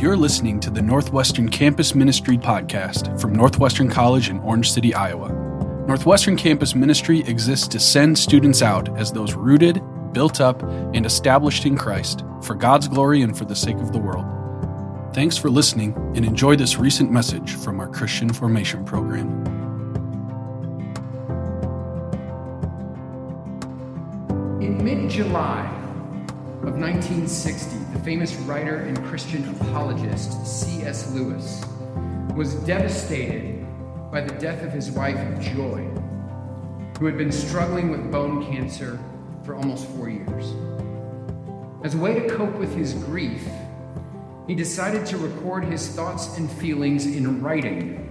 You're listening to the Northwestern Campus Ministry podcast from Northwestern College in Orange City, Iowa. Northwestern Campus Ministry exists to send students out as those rooted, built up, and established in Christ for God's glory and for the sake of the world. Thanks for listening and enjoy this recent message from our Christian Formation Program. In mid July of 1960, the famous writer and Christian apologist C.S. Lewis was devastated by the death of his wife, Joy, who had been struggling with bone cancer for almost four years. As a way to cope with his grief, he decided to record his thoughts and feelings in writing.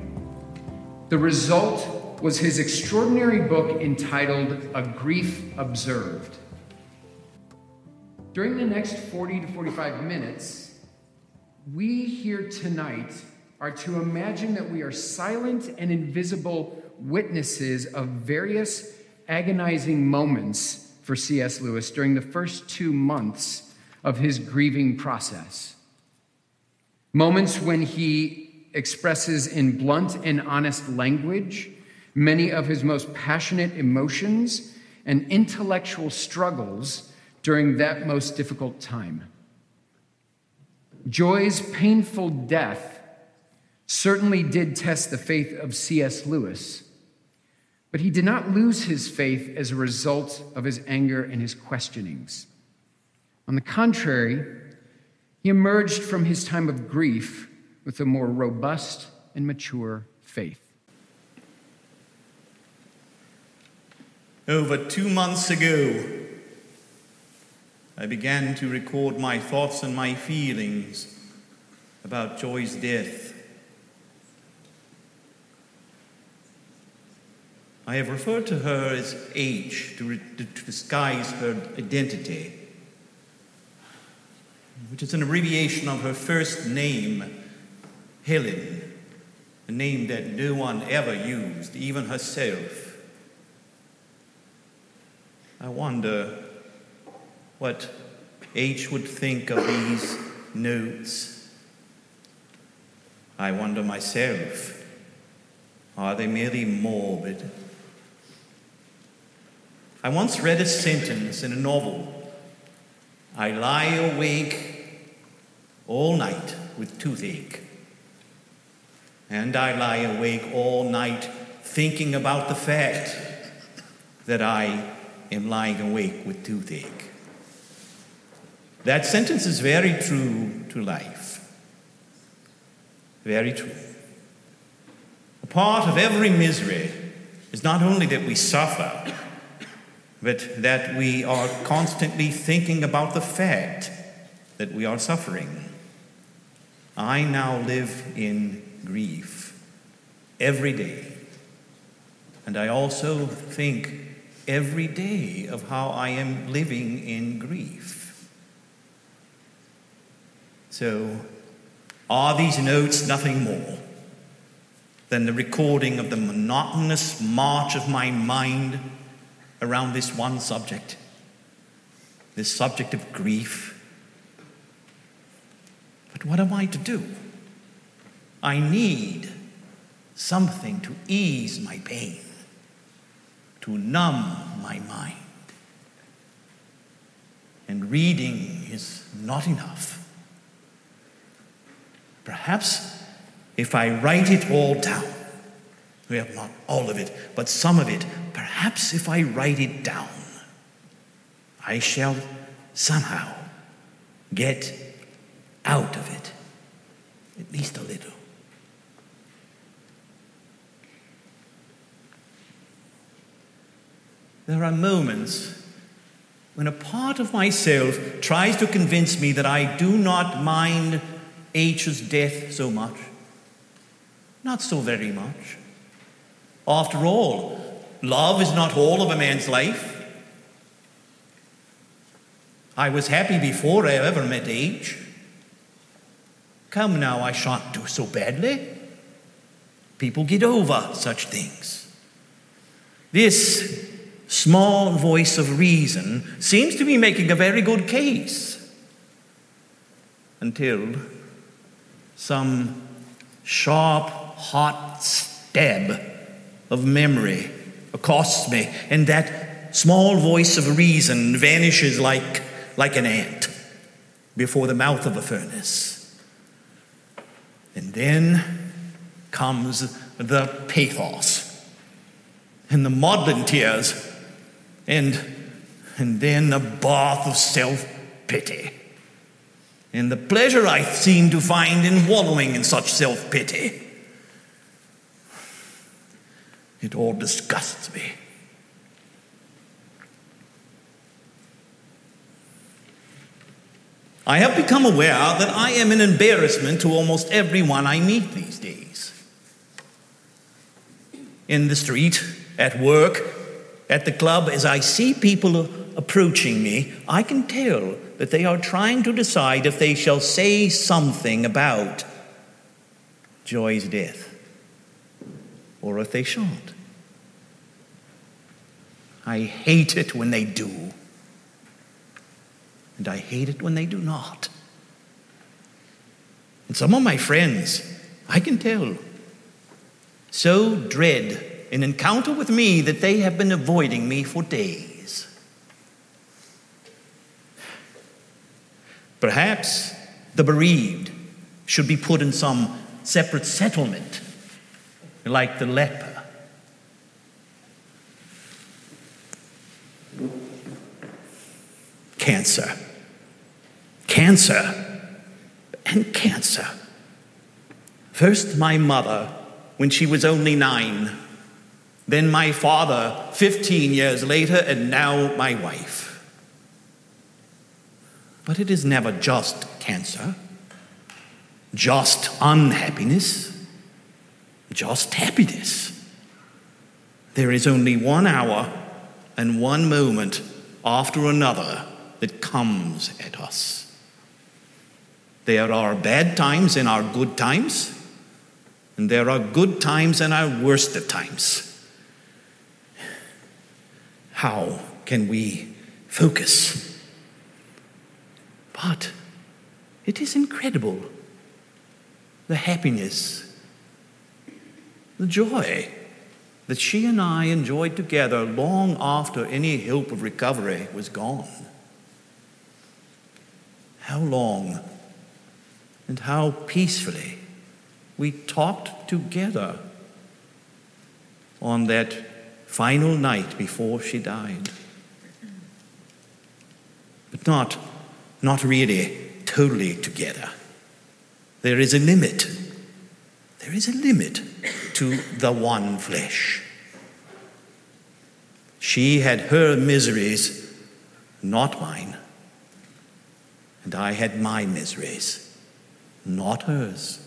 The result was his extraordinary book entitled A Grief Observed. During the next 40 to 45 minutes, we here tonight are to imagine that we are silent and invisible witnesses of various agonizing moments for C.S. Lewis during the first two months of his grieving process. Moments when he expresses in blunt and honest language many of his most passionate emotions and intellectual struggles during that most difficult time. Joy's painful death certainly did test the faith of C.S. Lewis, but he did not lose his faith as a result of his anger and his questionings. On the contrary, he emerged from his time of grief with a more robust and mature faith. Over two months ago, I began to record my thoughts and my feelings about Joy's death. I have referred to her as H to, re- to disguise her identity which is an abbreviation of her first name, Helen, a name that no one ever used, even herself. I wonder what H would think of these notes. I wonder myself, are they merely morbid? I once read a sentence in a novel I lie awake all night with toothache. And I lie awake all night thinking about the fact that I am lying awake with toothache. That sentence is very true to life. Very true. A part of every misery is not only that we suffer, but that we are constantly thinking about the fact that we are suffering. I now live in grief every day. And I also think every day of how I am living in grief. So, are these notes nothing more than the recording of the monotonous march of my mind? around this one subject this subject of grief. But what am I to do? I need something to ease my pain, to numb my mind. And reading is not enough. Perhaps if I write it all down, we have not all of it, but some of it. Perhaps if I write it down, I shall somehow get out of it, at least a little. There are moments when a part of myself tries to convince me that I do not mind H's death so much. Not so very much. After all, love is not all of a man's life. I was happy before I ever met H. Come now, I shan't do so badly. People get over such things. This small voice of reason seems to be making a very good case until some sharp, hot stab of memory accosts me, and that small voice of reason vanishes like, like an ant before the mouth of a furnace. And then comes the pathos and the maudlin tears, and, and then a bath of self pity. And the pleasure I seem to find in wallowing in such self pity. It all disgusts me. I have become aware that I am an embarrassment to almost everyone I meet these days. In the street, at work, at the club, as I see people approaching me, I can tell that they are trying to decide if they shall say something about Joy's death or if they shan't. I hate it when they do and I hate it when they do not. And some of my friends, I can tell, so dread an encounter with me that they have been avoiding me for days. Perhaps the bereaved should be put in some separate settlement, like the leper. Cancer cancer and cancer. First, my mother, when she was only nine, then my father, 15 years later, and now my wife. But it is never just cancer, just unhappiness, just happiness. There is only one hour and one moment after another that comes at us. There are bad times and our good times, and there are good times and our worst of times. How can we focus? But it is incredible the happiness, the joy that she and I enjoyed together long after any hope of recovery was gone. How long and how peacefully we talked together on that final night before she died. But not, not really totally together. There is a limit. There is a limit to the one flesh. She had her miseries, not mine, and I had my miseries not hers.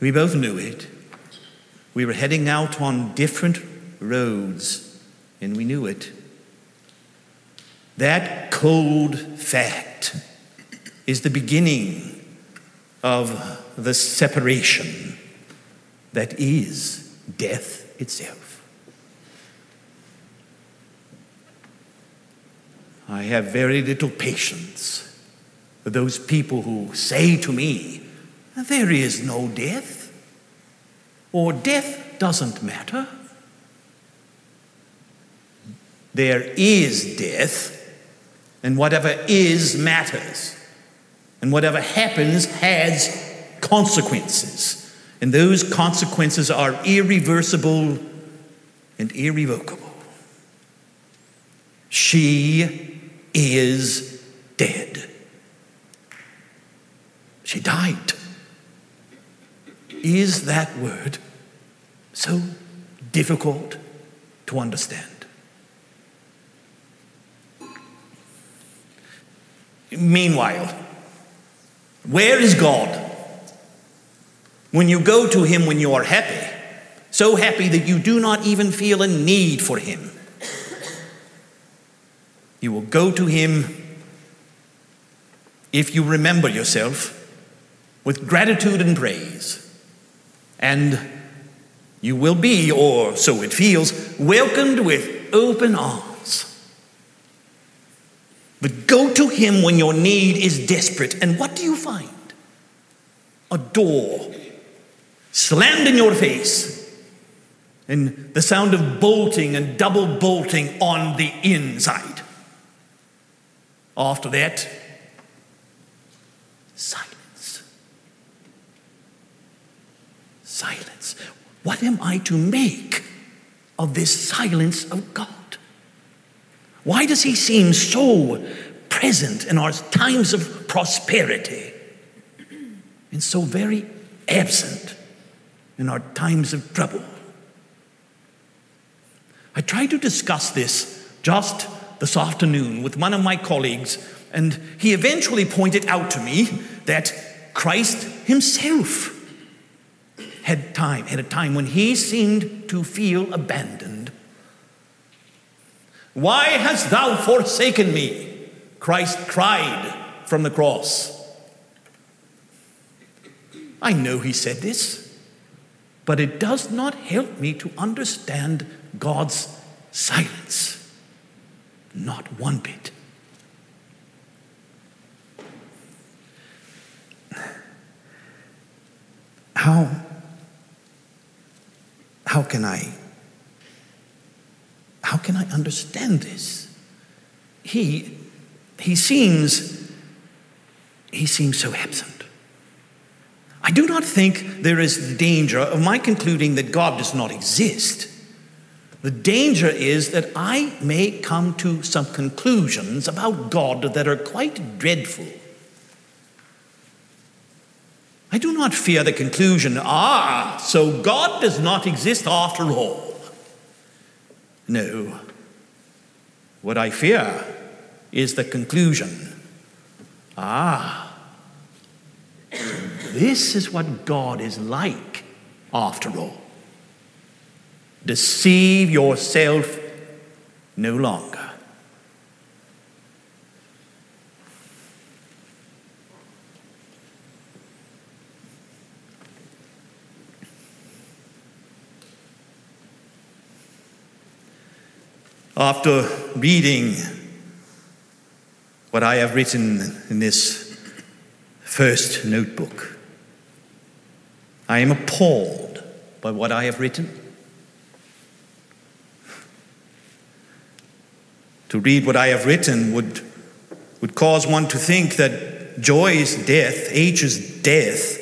We both knew it. We were heading out on different roads, and we knew it. That cold fact is the beginning of the separation that is death itself. I have very little patience with those people who say to me, There is no death, or death doesn't matter. There is death, and whatever is matters. And whatever happens has consequences. And those consequences are irreversible and irrevocable. She is dead. She died. Is that word so difficult to understand? Meanwhile, where is God? When you go to Him when you are happy, so happy that you do not even feel a need for Him, you will go to Him if you remember yourself with gratitude and praise. And you will be, or so it feels, welcomed with open arms. But go to Him when your need is desperate, and what do you find? a door slammed in your face, and the sound of bolting and double bolting on the inside. After that, silence. Silence. What am I to make of this silence of God? Why does He seem so present in our times of prosperity and so very absent in our times of trouble? I tried to discuss this just this afternoon with one of my colleagues, and he eventually pointed out to me that Christ himself had time, had a time when he seemed to feel abandoned. Why hast thou forsaken me? Christ cried from the cross. I know he said this, but it does not help me to understand God's silence. Not one bit. How, how can I how can I understand this? He he seems he seems so absent. I do not think there is danger of my concluding that God does not exist. The danger is that I may come to some conclusions about God that are quite dreadful. I do not fear the conclusion, ah, so God does not exist after all. No. What I fear is the conclusion, ah, this is what God is like after all. Deceive yourself no longer. After reading what I have written in this first notebook, I am appalled by what I have written. To read what I have written would, would cause one to think that Joy's death, H's death,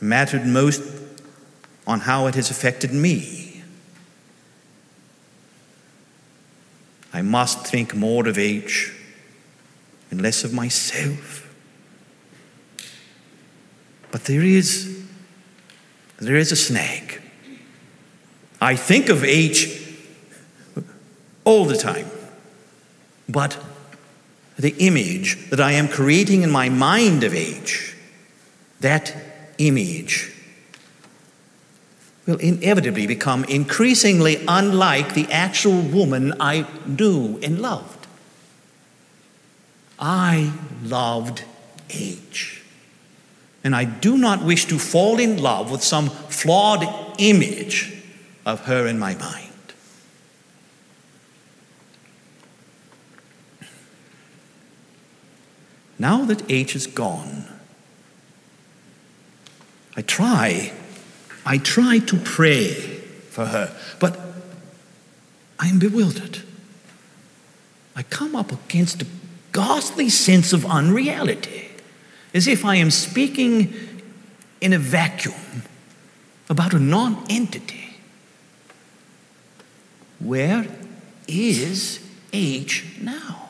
mattered most on how it has affected me. I must think more of H and less of myself. But there is, there is a snag. I think of H all the time. But the image that I am creating in my mind of H, that image will inevitably become increasingly unlike the actual woman I knew and loved. I loved H. And I do not wish to fall in love with some flawed image of her in my mind. Now that H is gone, I try, I try to pray for her, but I am bewildered. I come up against a ghastly sense of unreality, as if I am speaking in a vacuum about a non entity. Where is H now?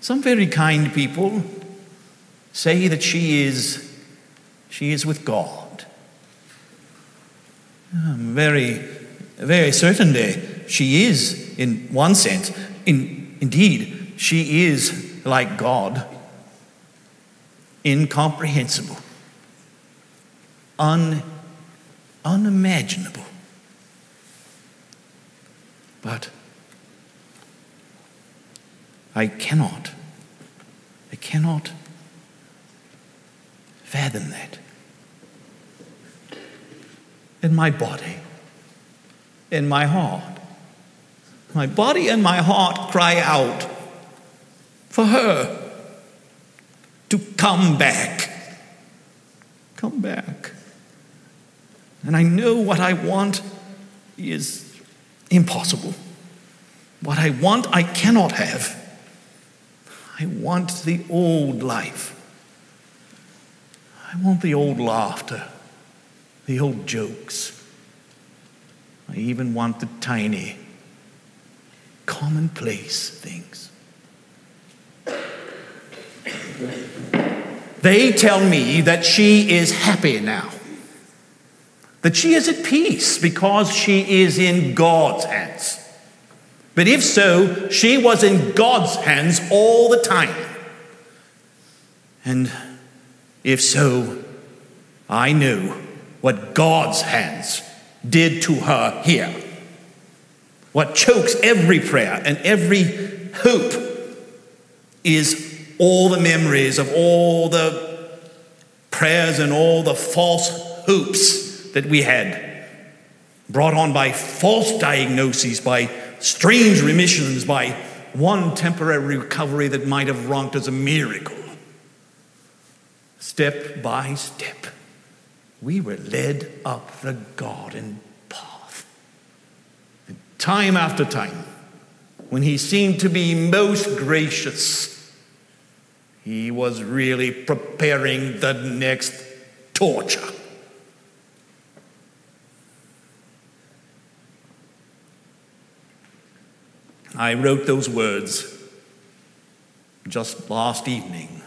Some very kind people say that she is, she is with God. Very, very certain that she is in one sense. In, indeed, she is like God, incomprehensible, un, unimaginable. But I cannot, I cannot fathom that. In my body, in my heart, my body and my heart cry out for her to come back. Come back. And I know what I want is impossible. What I want, I cannot have. I want the old life. I want the old laughter, the old jokes. I even want the tiny, commonplace things. They tell me that she is happy now, that she is at peace because she is in God's hands. But if so, she was in God's hands all the time. And if so, I knew what God's hands did to her here. What chokes every prayer and every hope is all the memories of all the prayers and all the false hopes that we had, brought on by false diagnoses, by strange remissions, by one temporary recovery that might have ranked as a miracle. Step by step, we were led up the garden path. And time after time, when he seemed to be most gracious, he was really preparing the next torture. I wrote those words just last evening.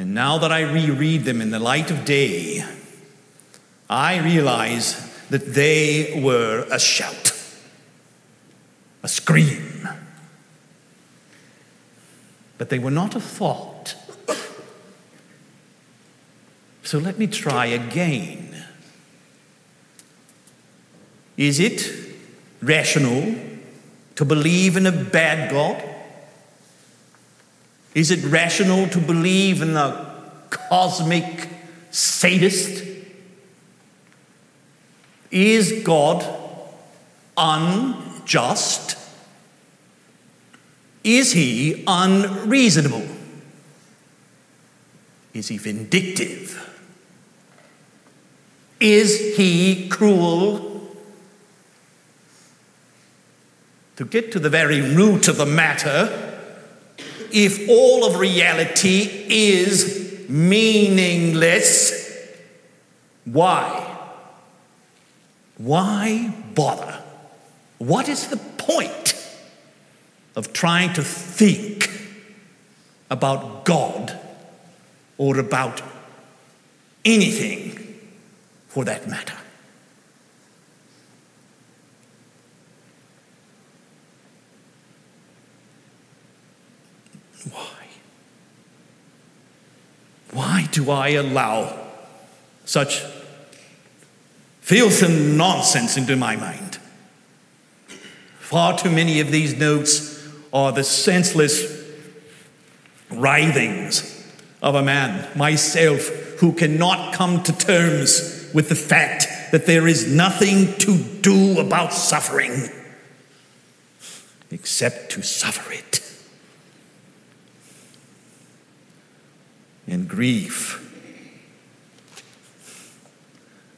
And now that I reread them in the light of day, I realize that they were a shout, a scream. But they were not a thought. So let me try again. Is it rational to believe in a bad God? Is it rational to believe in a cosmic sadist? Is God unjust? Is he unreasonable? Is he vindictive? Is he cruel? To get to the very root of the matter, if all of reality is meaningless, why? Why bother? What is the point of trying to think about God or about anything for that matter? Why? Why do I allow such filth and nonsense into my mind? Far too many of these notes are the senseless writhings of a man, myself, who cannot come to terms with the fact that there is nothing to do about suffering except to suffer it. And grief.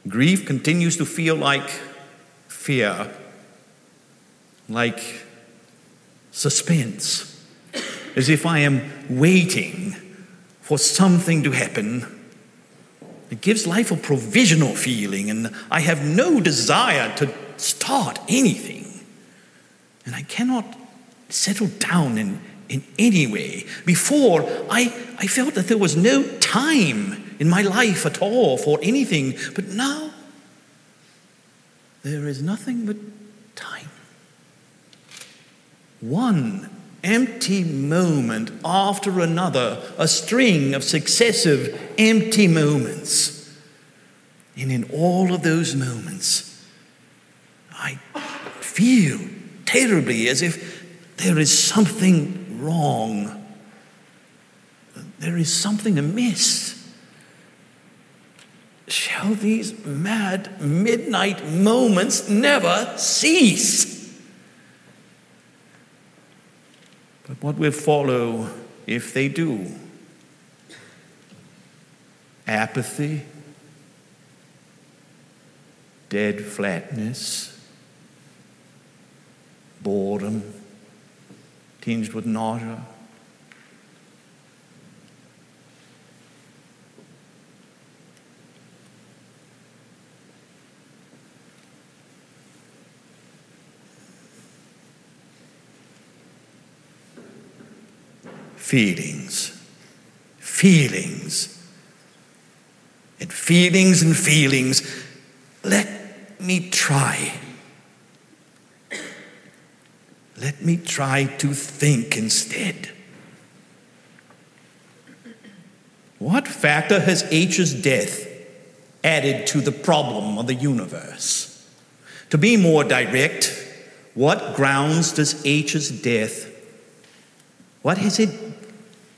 Grief continues to feel like fear, like suspense, as if I am waiting for something to happen. It gives life a provisional feeling, and I have no desire to start anything. And I cannot settle down in in any way. Before, I, I felt that there was no time in my life at all for anything, but now there is nothing but time. One empty moment after another, a string of successive empty moments. And in all of those moments, I feel terribly as if there is something wrong. There is something amiss. Shall these mad midnight moments never cease? But what will follow if they do? apathy, dead flatness, boredom, tinged with nausea. Feelings, feelings, and feelings and feelings. Let me try let me try to think instead. What factor has H's death added to the problem of the universe? To be more direct, what grounds does H's death, what has it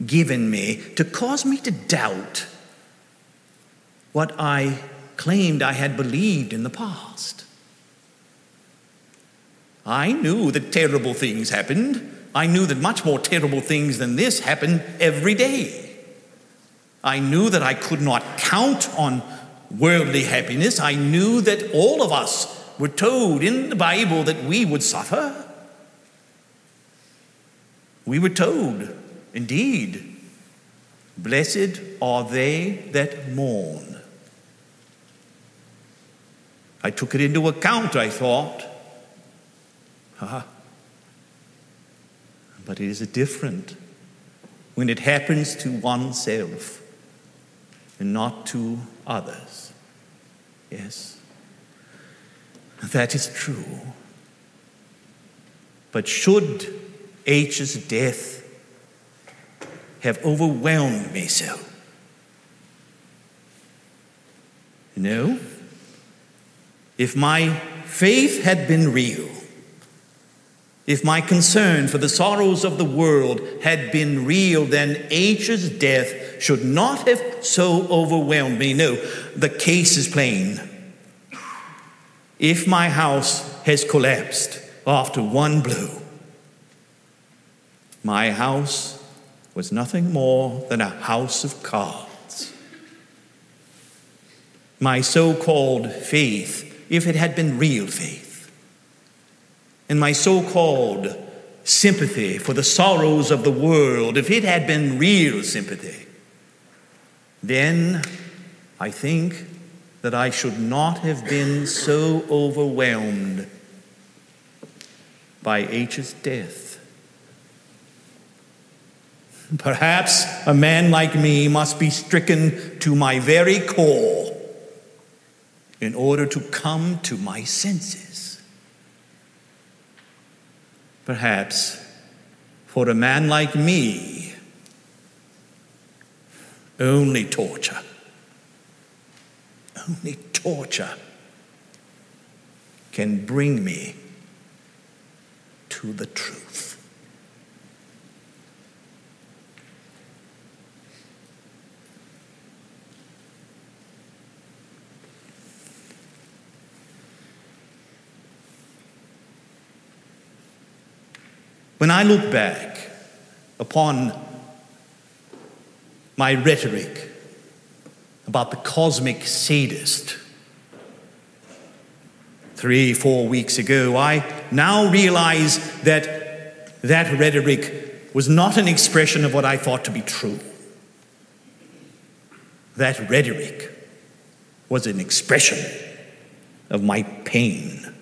given me to cause me to doubt what I claimed I had believed in the past? I knew that terrible things happened. I knew that much more terrible things than this happened every day. I knew that I could not count on worldly happiness. I knew that all of us were told in the Bible that we would suffer. We were told, indeed, blessed are they that mourn. I took it into account, I thought. Uh-huh. But it is different when it happens to oneself and not to others. Yes, that is true. But should H's death have overwhelmed me so? No. If my faith had been real, if my concern for the sorrows of the world had been real, then H's death should not have so overwhelmed me. No, the case is plain. If my house has collapsed after one blow, my house was nothing more than a house of cards. My so called faith, if it had been real faith, and my so called sympathy for the sorrows of the world, if it had been real sympathy, then I think that I should not have been so overwhelmed by H's death. Perhaps a man like me must be stricken to my very core in order to come to my senses. Perhaps for a man like me, only torture, only torture can bring me to the truth. When I look back upon my rhetoric about the cosmic sadist three, four weeks ago, I now realize that that rhetoric was not an expression of what I thought to be true. That rhetoric was an expression of my pain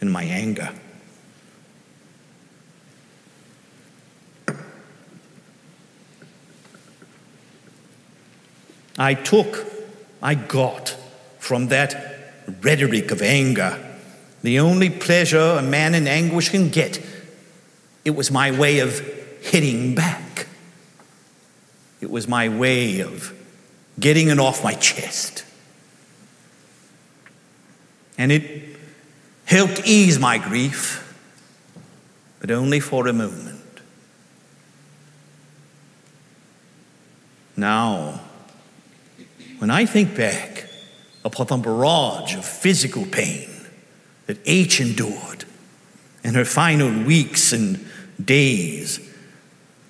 and my anger. I took, I got from that rhetoric of anger the only pleasure a man in anguish can get. It was my way of hitting back. It was my way of getting it off my chest. And it helped ease my grief, but only for a moment. Now, when I think back upon the barrage of physical pain that H endured in her final weeks and days,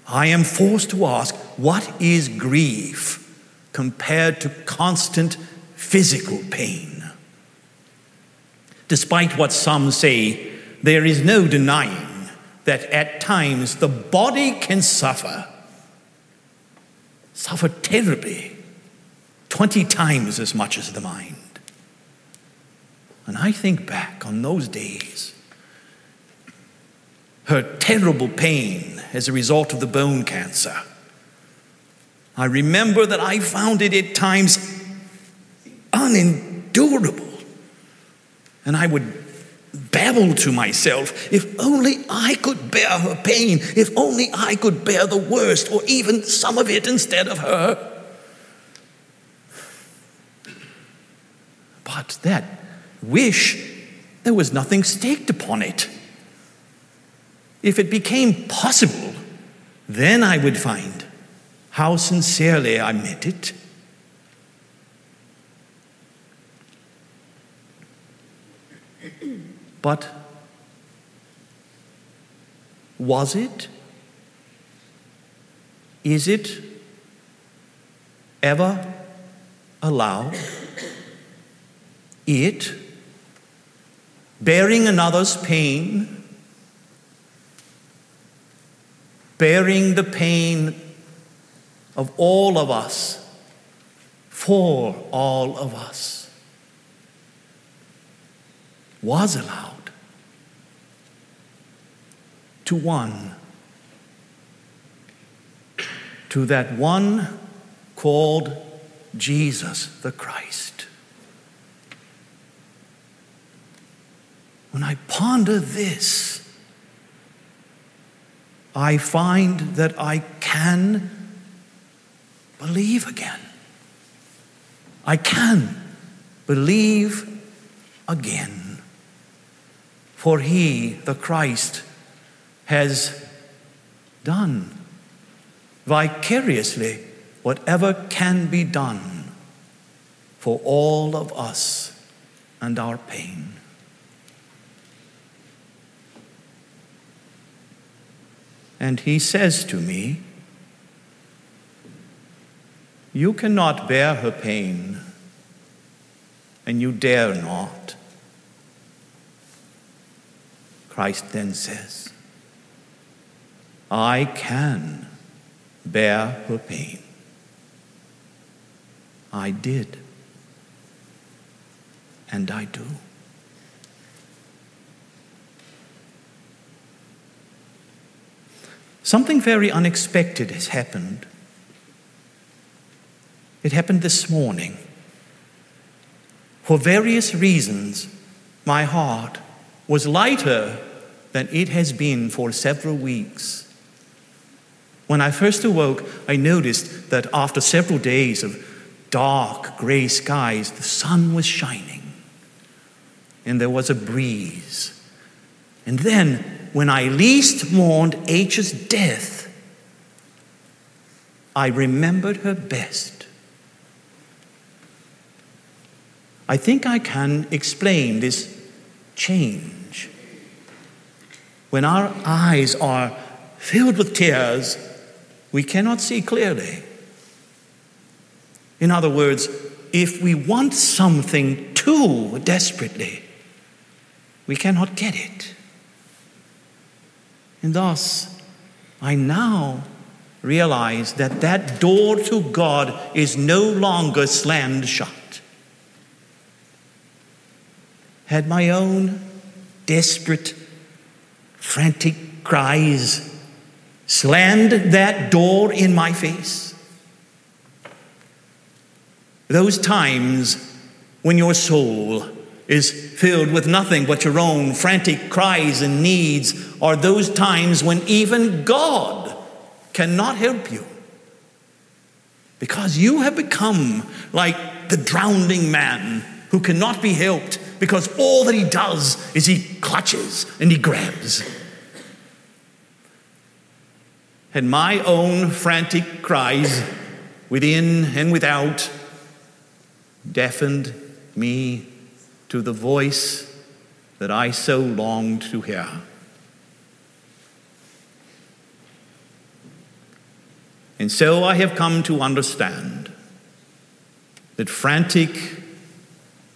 I am forced to ask what is grief compared to constant physical pain. Despite what some say, there is no denying that at times the body can suffer, suffer terribly, 20 times as much as the mind. And I think back on those days, her terrible pain as a result of the bone cancer. I remember that I found it at times unendurable. And I would babble to myself, if only I could bear her pain, if only I could bear the worst, or even some of it instead of her. But that wish, there was nothing staked upon it. If it became possible, then I would find how sincerely I meant it. But was it? Is it ever allowed? It, bearing another's pain, bearing the pain of all of us, for all of us, was allowed to one, to that one called Jesus the Christ. When I ponder this, I find that I can believe again. I can believe again. For he, the Christ, has done vicariously whatever can be done for all of us and our pain. And he says to me, You cannot bear her pain, and you dare not. Christ then says, I can bear her pain. I did, and I do. Something very unexpected has happened. It happened this morning. For various reasons, my heart was lighter than it has been for several weeks. When I first awoke, I noticed that after several days of dark gray skies, the sun was shining and there was a breeze. And then when I least mourned H's death, I remembered her best. I think I can explain this change. When our eyes are filled with tears, we cannot see clearly. In other words, if we want something too desperately, we cannot get it. And thus, I now realize that that door to God is no longer slammed shut. Had my own desperate, frantic cries slammed that door in my face? Those times when your soul is filled with nothing but your own frantic cries and needs are those times when even God cannot help you. Because you have become like the drowning man who cannot be helped because all that he does is he clutches and he grabs. And my own frantic cries within and without deafened me to the voice that I so longed to hear. And so I have come to understand that frantic,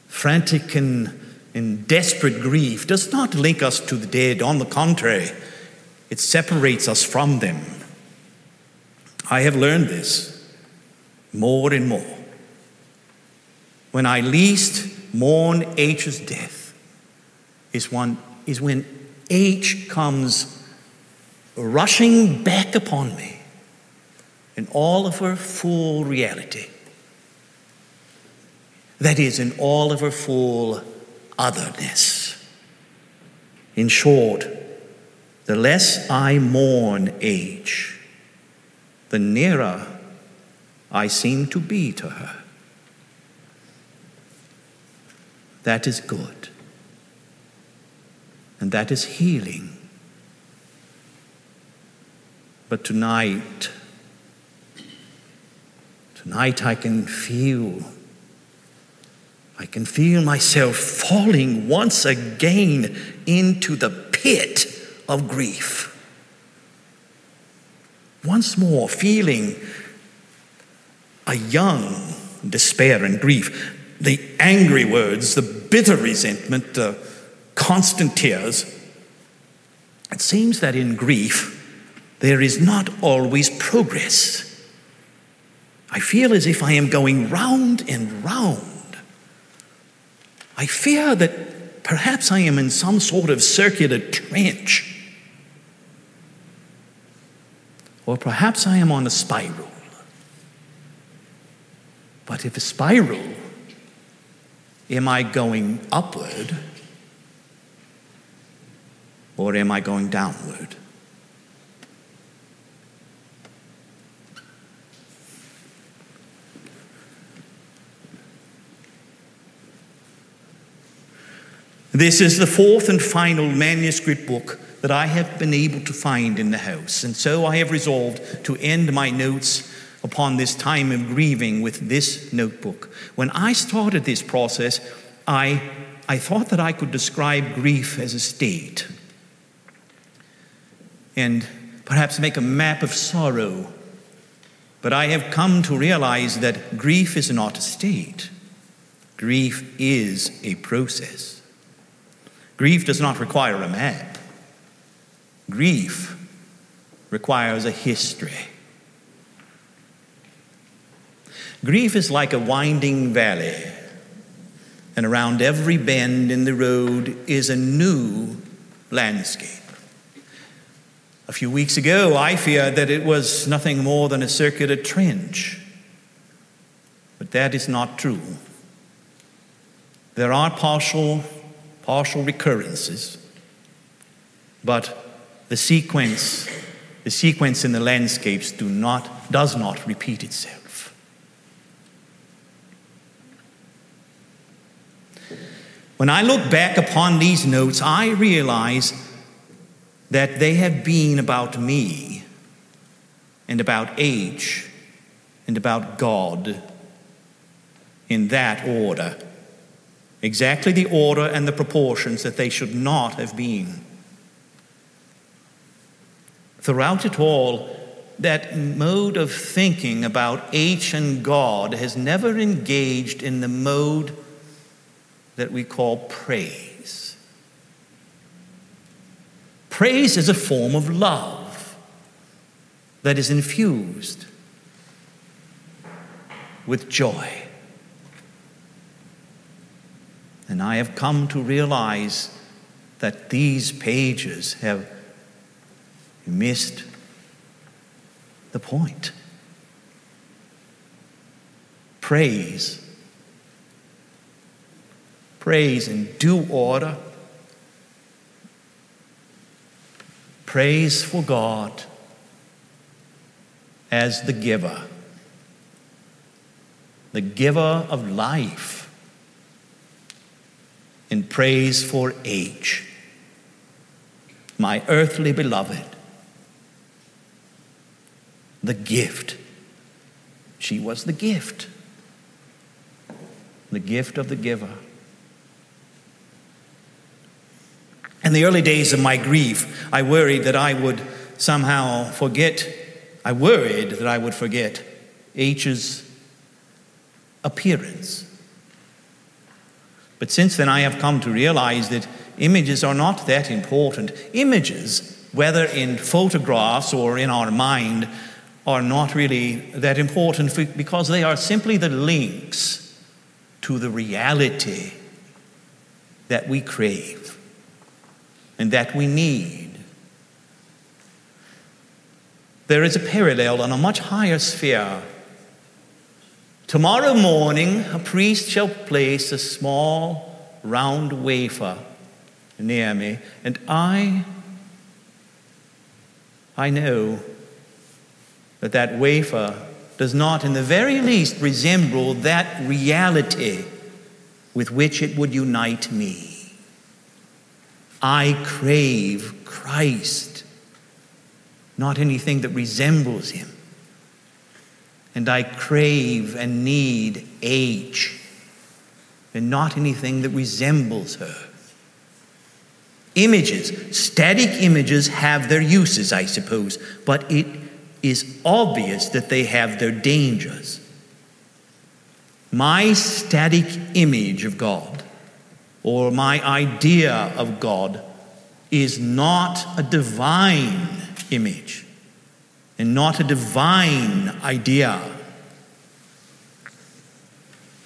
frantic and, and desperate grief does not link us to the dead. On the contrary, it separates us from them. I have learned this more and more. When I least mourn H's death is, one, is when H comes rushing back upon me in all of her full reality. That is, in all of her full otherness. In short, the less I mourn H, the nearer I seem to be to her. That is good. And that is healing. But tonight, tonight I can feel, I can feel myself falling once again into the pit of grief. Once more, feeling a young despair and grief, the angry words, the bitter resentment, the constant tears. It seems that in grief, there is not always progress. I feel as if I am going round and round. I fear that perhaps I am in some sort of circular trench. Or perhaps I am on a spiral. But if a spiral, am I going upward or am I going downward? This is the fourth and final manuscript book that I have been able to find in the house, and so I have resolved to end my notes upon this time of grieving with this notebook. When I started this process, I, I thought that I could describe grief as a state and perhaps make a map of sorrow. But I have come to realize that grief is not a state, grief is a process. Grief does not require a map, grief requires a history. Grief is like a winding valley, and around every bend in the road is a new landscape. A few weeks ago, I feared that it was nothing more than a circular trench, but that is not true. There are partial partial recurrences, but the sequence, the sequence in the landscapes do not, does not repeat itself. When I look back upon these notes, I realize that they have been about me and about H and about God in that order exactly the order and the proportions that they should not have been. Throughout it all, that mode of thinking about H and God has never engaged in the mode that we call praise. Praise is a form of love that is infused with joy. And I have come to realize that these pages have missed the point. Praise. Praise in due order. Praise for God as the giver, the giver of life in praise for H. My earthly beloved, the gift. She was the gift, the gift of the giver. The early days of my grief, I worried that I would somehow forget, I worried that I would forget H's appearance. But since then, I have come to realize that images are not that important. Images, whether in photographs or in our mind, are not really that important because they are simply the links to the reality that we crave and that we need. There is a parallel on a much higher sphere. Tomorrow morning, a priest shall place a small round wafer near me, and I, I know that that wafer does not, in the very least, resemble that reality with which it would unite me. I crave Christ, not anything that resembles him. And I crave and need H, and not anything that resembles her. Images, static images, have their uses, I suppose, but it is obvious that they have their dangers. My static image of God or my idea of God is not a divine image and not a divine idea.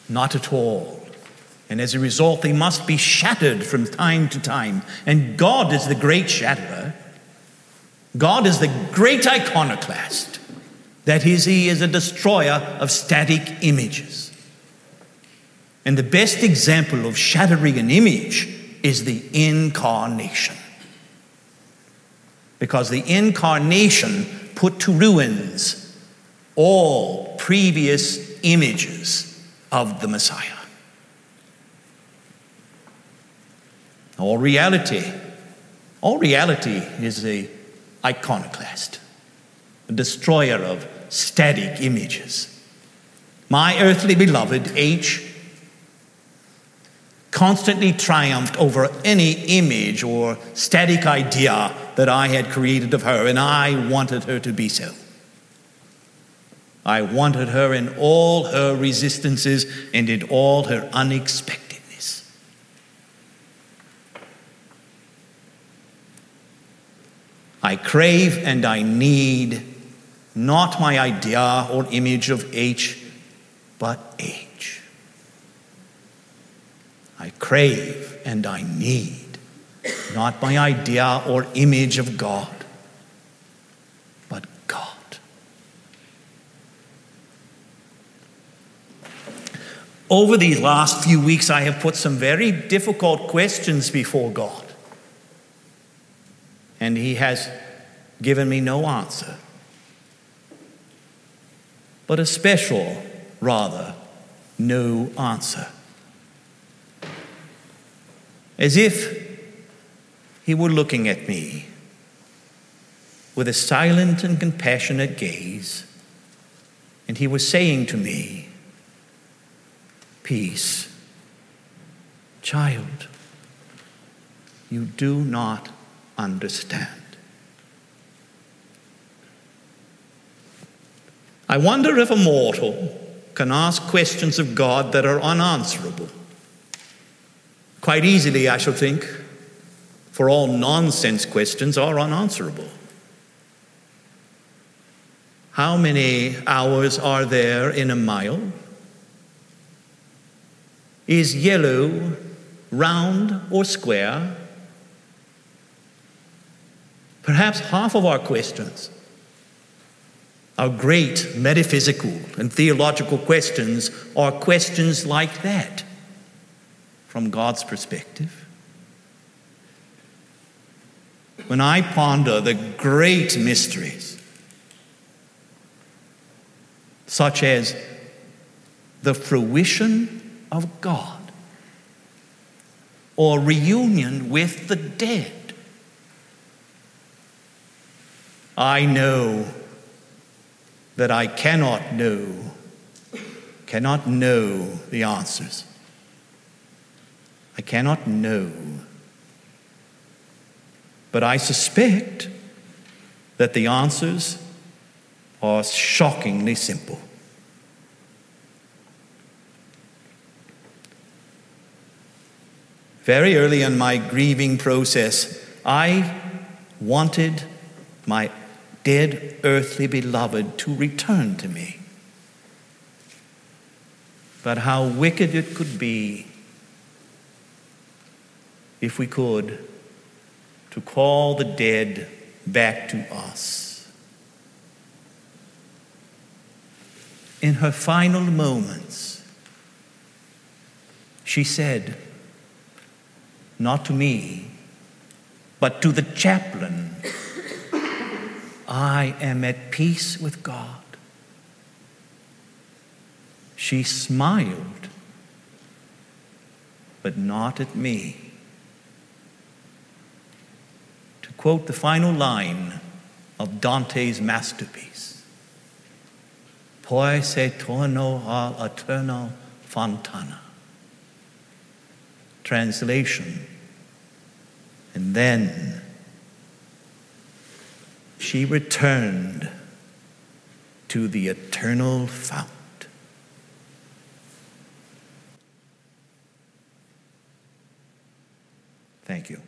Not at all. And as a result, they must be shattered from time to time. And God is the great shatterer. God is the great iconoclast. That is, He is a destroyer of static images. And the best example of shattering an image is the incarnation. Because the incarnation put to ruins all previous images of the Messiah. All reality, all reality is a iconoclast, a destroyer of static images. My earthly beloved, H, constantly triumphed over any image or static idea that I had created of her, and I wanted her to be so. I wanted her in all her resistances and in all her unexpectedness. I crave and I need not my idea or image of H, but H. I crave and I need not my idea or image of God, but God. Over these last few weeks, I have put some very difficult questions before God and he has given me no answer, but a special, rather, no answer. As if he were looking at me with a silent and compassionate gaze, and he was saying to me, Peace, child, you do not understand. I wonder if a mortal can ask questions of God that are unanswerable. Quite easily, I should think, for all nonsense questions are unanswerable. How many hours are there in a mile? Is yellow round or square? Perhaps half of our questions, our great metaphysical and theological questions, are questions like that from God's perspective. When I ponder the great mysteries, such as the fruition of God or reunion with the dead, I know that I cannot know, cannot know the answers. I cannot know. But I suspect that the answers are shockingly simple. Very early in my grieving process, I wanted my dead earthly beloved to return to me. But how wicked it could be if we could to call the dead back to us. In her final moments, she said, not to me, but to the chaplain, I am at peace with God. She smiled, but not at me. To quote the final line of Dante's masterpiece, Poi se torno al fontana. Translation. And then she returned to the eternal fount. Thank you.